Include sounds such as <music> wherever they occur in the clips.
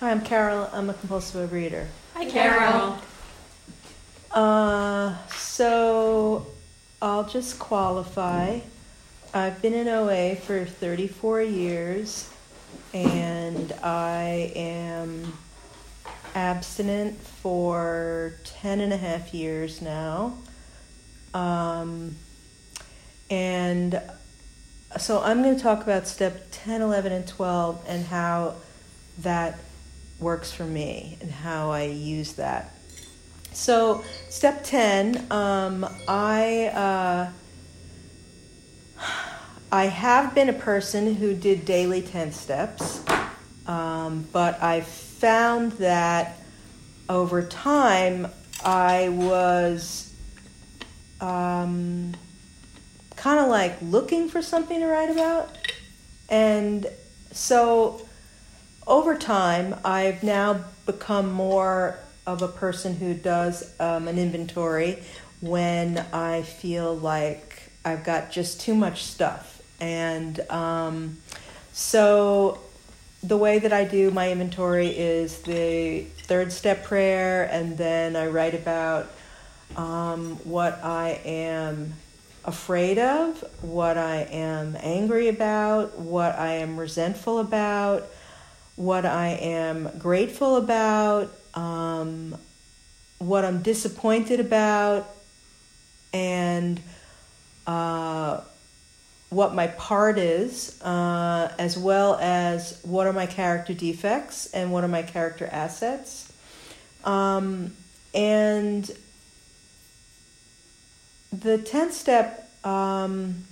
Hi, I'm Carol. I'm a compulsive overeater. Hi, Carol. Uh, so I'll just qualify. I've been in OA for 34 years and I am abstinent for 10 and a half years now. Um, and so I'm going to talk about step 10, 11, and 12 and how that works for me and how I use that. So, step 10, um, I, uh, I have been a person who did daily 10 steps, um, but I found that over time I was um, kind of like looking for something to write about. And so over time, I've now become more of a person who does um, an inventory when I feel like I've got just too much stuff. And um, so the way that I do my inventory is the third step prayer, and then I write about um, what I am afraid of, what I am angry about, what I am resentful about, what I am grateful about, um, what I'm disappointed about, and uh, what my part is, uh, as well as what are my character defects and what are my character assets. Um, and the 10th step, um,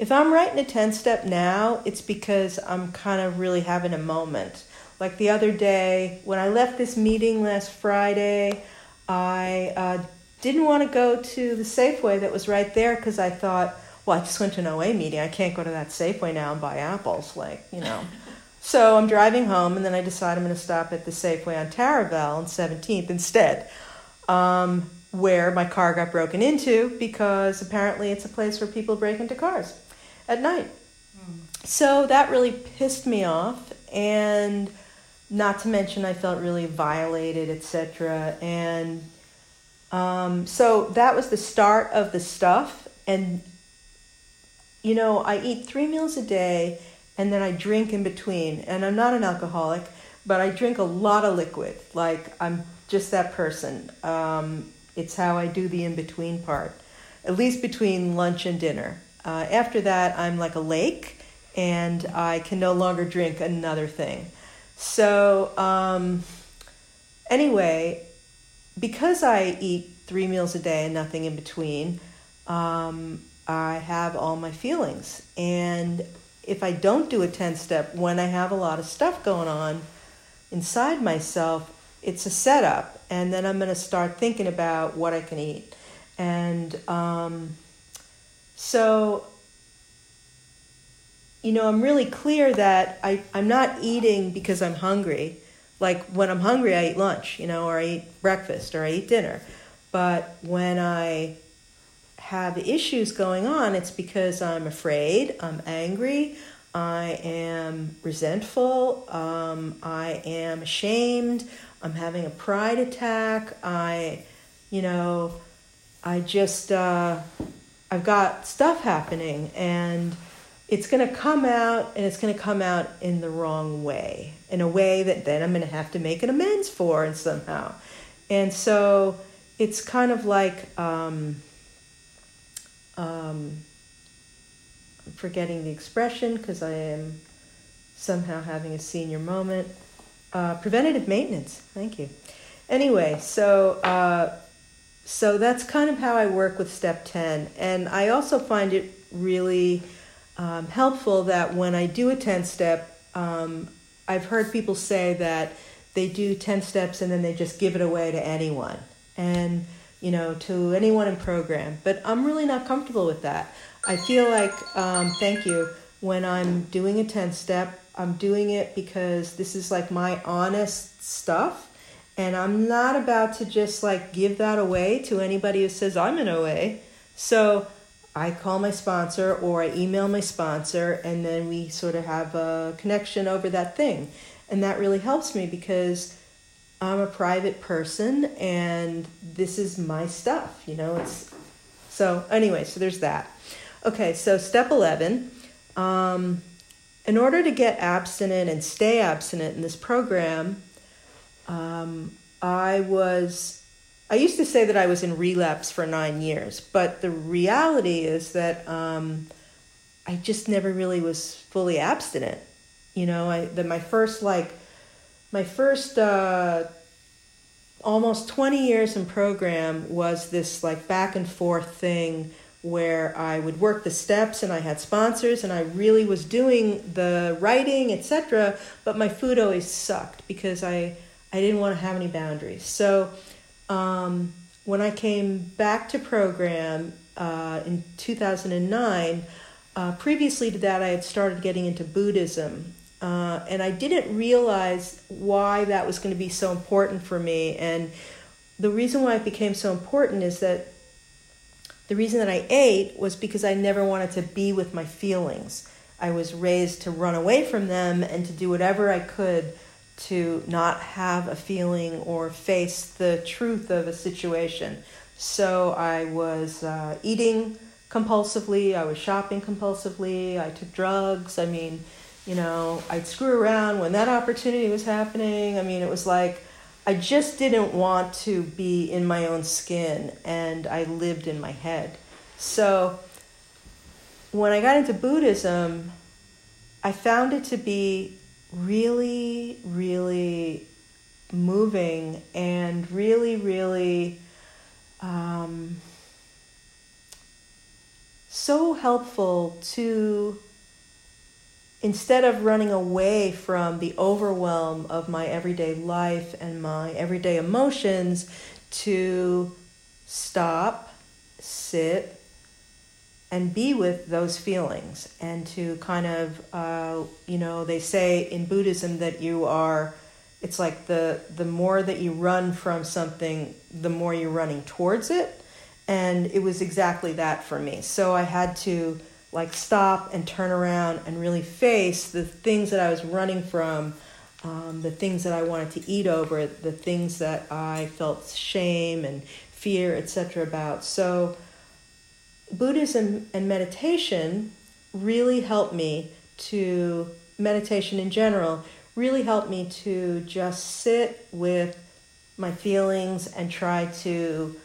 if I'm writing a 10 step now, it's because I'm kind of really having a moment. Like the other day, when I left this meeting last Friday, I uh, didn't want to go to the Safeway that was right there because I thought, well, I just went to an OA meeting. I can't go to that Safeway now and buy apples, like, you know. <laughs> so I'm driving home, and then I decide I'm going to stop at the Safeway on Taraval on 17th instead, um, where my car got broken into because apparently it's a place where people break into cars at night. Mm. So that really pissed me off, and not to mention I felt really violated, etc. And um, so that was the start of the stuff. And you know, I eat three meals a day, and then I drink in between. And I'm not an alcoholic, but I drink a lot of liquid. Like I'm just that person. Um, it's how I do the in between part, at least between lunch and dinner. Uh, after that, I'm like a lake, and I can no longer drink another thing. So, um, anyway, because I eat three meals a day and nothing in between, um, I have all my feelings. And if I don't do a 10 step when I have a lot of stuff going on inside myself, it's a setup. And then I'm going to start thinking about what I can eat. And um, so you know, I'm really clear that I, I'm not eating because I'm hungry. Like when I'm hungry, I eat lunch, you know, or I eat breakfast or I eat dinner. But when I have issues going on, it's because I'm afraid, I'm angry, I am resentful, um, I am ashamed, I'm having a pride attack, I, you know, I just, uh, I've got stuff happening and it's going to come out and it's going to come out in the wrong way, in a way that then I'm going to have to make an amends for and somehow. And so it's kind of like um, um, I'm forgetting the expression because I am somehow having a senior moment. Uh, preventative maintenance. Thank you. Anyway, so uh, so that's kind of how I work with step ten, and I also find it really um, helpful that when I do a 10 step, um, I've heard people say that they do 10 steps and then they just give it away to anyone and, you know, to anyone in program. But I'm really not comfortable with that. I feel like, um, thank you, when I'm doing a 10 step, I'm doing it because this is like my honest stuff. And I'm not about to just like give that away to anybody who says I'm an OA. So I call my sponsor or I email my sponsor, and then we sort of have a connection over that thing. And that really helps me because I'm a private person and this is my stuff, you know, it's so anyway, so there's that. Okay, so step 11. Um, in order to get abstinent and stay abstinent in this program, um, I was, I used to say that I was in relapse for nine years, but the reality is that um, I just never really was fully abstinent. You know, I, that my first, like, my first uh, almost 20 years in program was this like back and forth thing where I would work the steps and I had sponsors and I really was doing the writing, etc. But my food always sucked because I I didn't want to have any boundaries. So um, when I came back to program uh, in 2009, uh, previously to that, I had started getting into Buddhism. Uh, and I didn't realize why that was going to be so important for me. And the reason why it became so important is that the reason that I ate was because I never wanted to be with my feelings. I was raised to run away from them and to do whatever I could to not have a feeling or face the truth of a situation. So I was uh, eating compulsively, I was shopping compulsively, I took drugs. I mean, you know, I'd screw around when that opportunity was happening. I mean, it was like I just didn't want to be in my own skin and I lived in my head. So when I got into Buddhism, I found it to be really, really moving and really, really um, so helpful to instead of running away from the overwhelm of my everyday life and my everyday emotions, to stop, sit, and be with those feelings and to kind of, uh, you know, they say in Buddhism that you are. It's like the the more that you run from something, the more you're running towards it, and it was exactly that for me. So I had to like stop and turn around and really face the things that I was running from, um, the things that I wanted to eat over, the things that I felt shame and fear, etc. about. So, Buddhism and meditation really helped me to, meditation in general, really helped me to just sit with my feelings and try to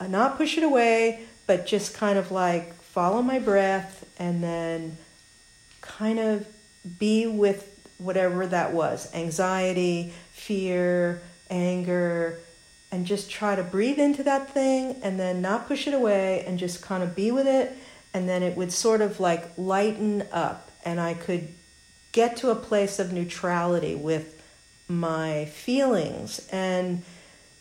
uh, not push it away, but just kind of like follow my breath and then kind of be with whatever that was anxiety, fear, anger, and just try to breathe into that thing and then not push it away and just kind of be with it. And then it would sort of like lighten up, and I could get to a place of neutrality with my feelings. And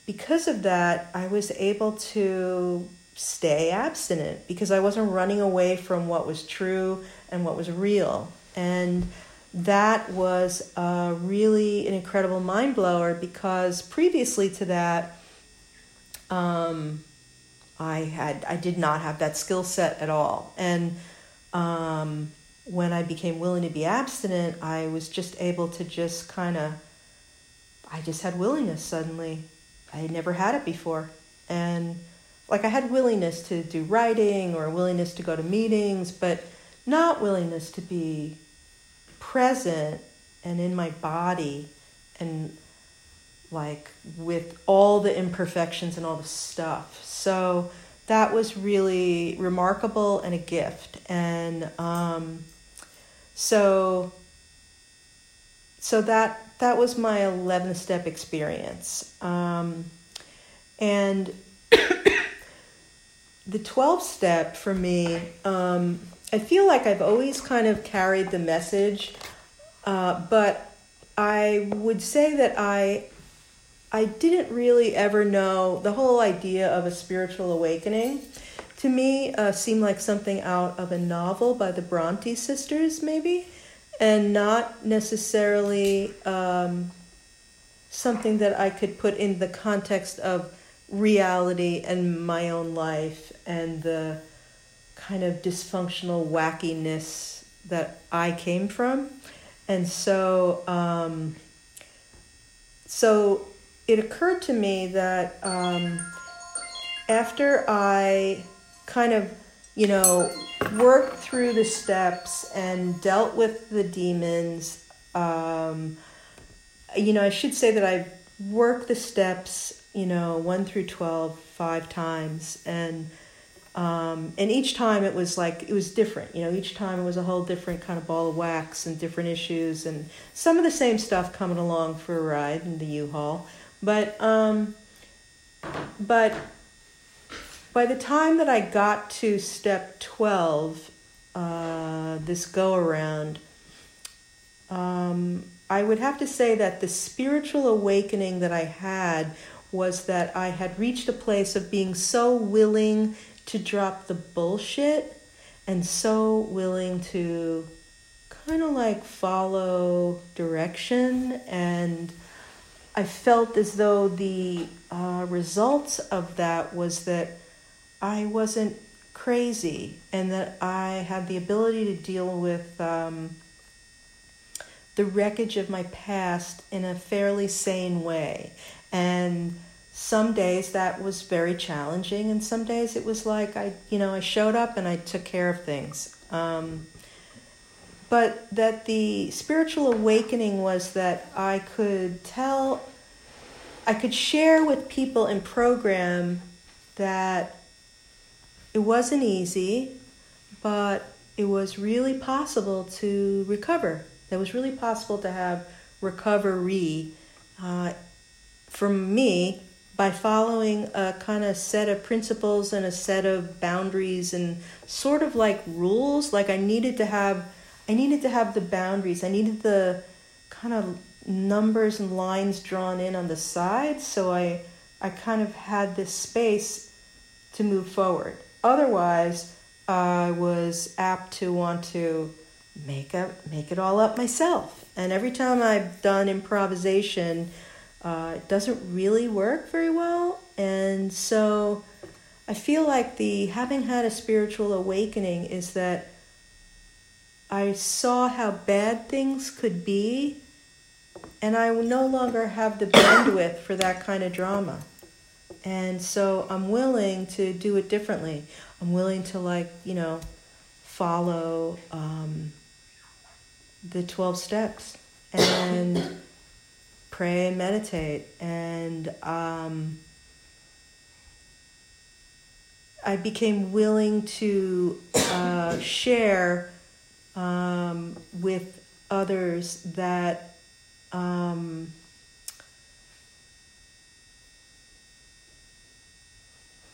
because of that, I was able to stay abstinent because I wasn't running away from what was true and what was real. And that was really an incredible mind blower because previously to that, um, I had I did not have that skill set at all. And um, when I became willing to be abstinent, I was just able to just kind of I just had willingness suddenly. I had never had it before, and like I had willingness to do writing or willingness to go to meetings, but not willingness to be present and in my body and like with all the imperfections and all the stuff. So that was really remarkable and a gift. And um, so so that that was my 11th step experience. Um, and the 12 step for me, um, I feel like I've always kind of carried the message, uh, but I would say that I I didn't really ever know the whole idea of a spiritual awakening. To me, uh, seemed like something out of a novel by the Bronte sisters, maybe, and not necessarily um, something that I could put in the context of reality and my own life and the kind of dysfunctional wackiness that I came from. And so um, so it occurred to me that um, after I kind of, you know, worked through the steps and dealt with the demons, um, you know, I should say that I worked the steps, you know, 1 through 12 five times and um, and each time it was like it was different you know each time it was a whole different kind of ball of wax and different issues and some of the same stuff coming along for a ride in the u-haul. But um, but by the time that i got to step 12 uh, this go around um, i would have to say that the spiritual awakening that i had was that i had reached a place of being so willing to drop the bullshit and so willing to kind of like follow direction. And i felt as though the uh, results of that was that i wasn't crazy and that i had the ability to deal with um, the wreckage of my past in a fairly sane way. And some days that was very challenging and some days it was like i you know i showed up and i took care of things. Um, but that the spiritual awakening was that i could tell i could share with people in program that it wasn't easy but it was really possible to recover. It was really possible to have recovery uh, for me by following a kind of set of principles and a set of boundaries and sort of like rules. Like i needed to have i needed to have the boundaries. I needed the kind of numbers and lines drawn in on the sides so i i kind of had this space to move forward. Otherwise i was apt to want to make a make it all up myself. And every time i've done improvisation uh, it doesn't really work very well. And so I feel like the having had a spiritual awakening is that I saw how bad things could be, and I no longer have the <coughs> bandwidth for that kind of drama. And so I'm willing to do it differently. I'm willing to, like, you know, follow um, the 12 steps and pray and meditate. And um, I became willing to uh, share um, with others that. Um,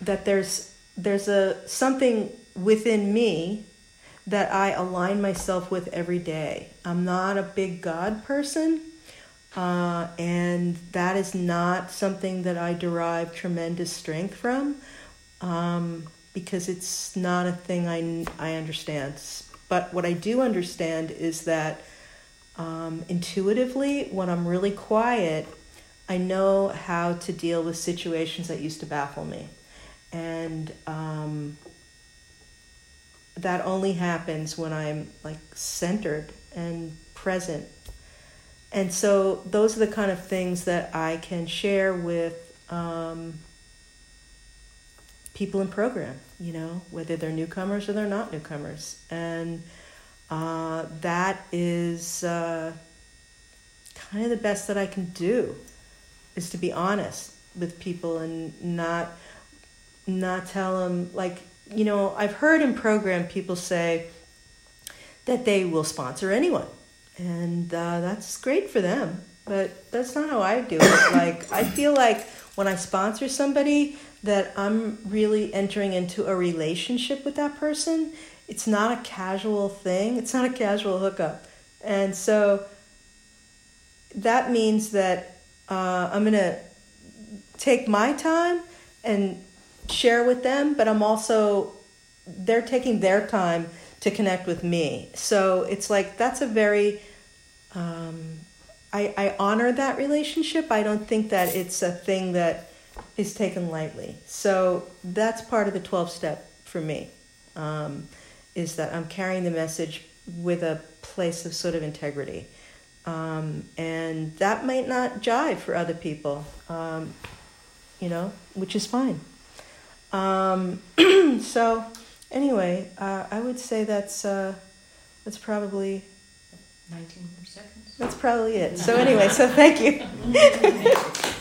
that there's there's a something within me that I align myself with every day. I'm not a big God person, uh, and that is not something that I derive tremendous strength from um, because it's not a thing I, I understand. But what I do understand is that um, intuitively, when I'm really quiet, I know how to deal with situations that used to baffle me. And um, that only happens when I'm like centered and present and so those are the kind of things that I can share with um, people in program, you know, whether they're newcomers or they're not newcomers. And uh, that is uh, kind of the best that I can do is to be honest with people and not not tell them like you know I've heard in program people say that they will sponsor anyone and uh, that's great for them. But that's not how I do it. <coughs> like I feel like when I sponsor somebody, that I'm really entering into a relationship with that person. It's not a casual thing. It's not a casual hookup, and so that means that uh, I'm gonna take my time and share with them, but I'm also they're taking their time to connect with me. So it's like that's a very um, I, I honor that relationship. I don't think that it's a thing that is taken lightly. So that's part of the 12 step for me, um, is that I'm carrying the message with a place of sort of integrity. Um, and that might not jive for other people, um, you know, which is fine. Um, <clears throat> so, anyway, uh, I would say that's uh, that's probably 19 more seconds. that's probably it. So anyway, so thank you. <laughs>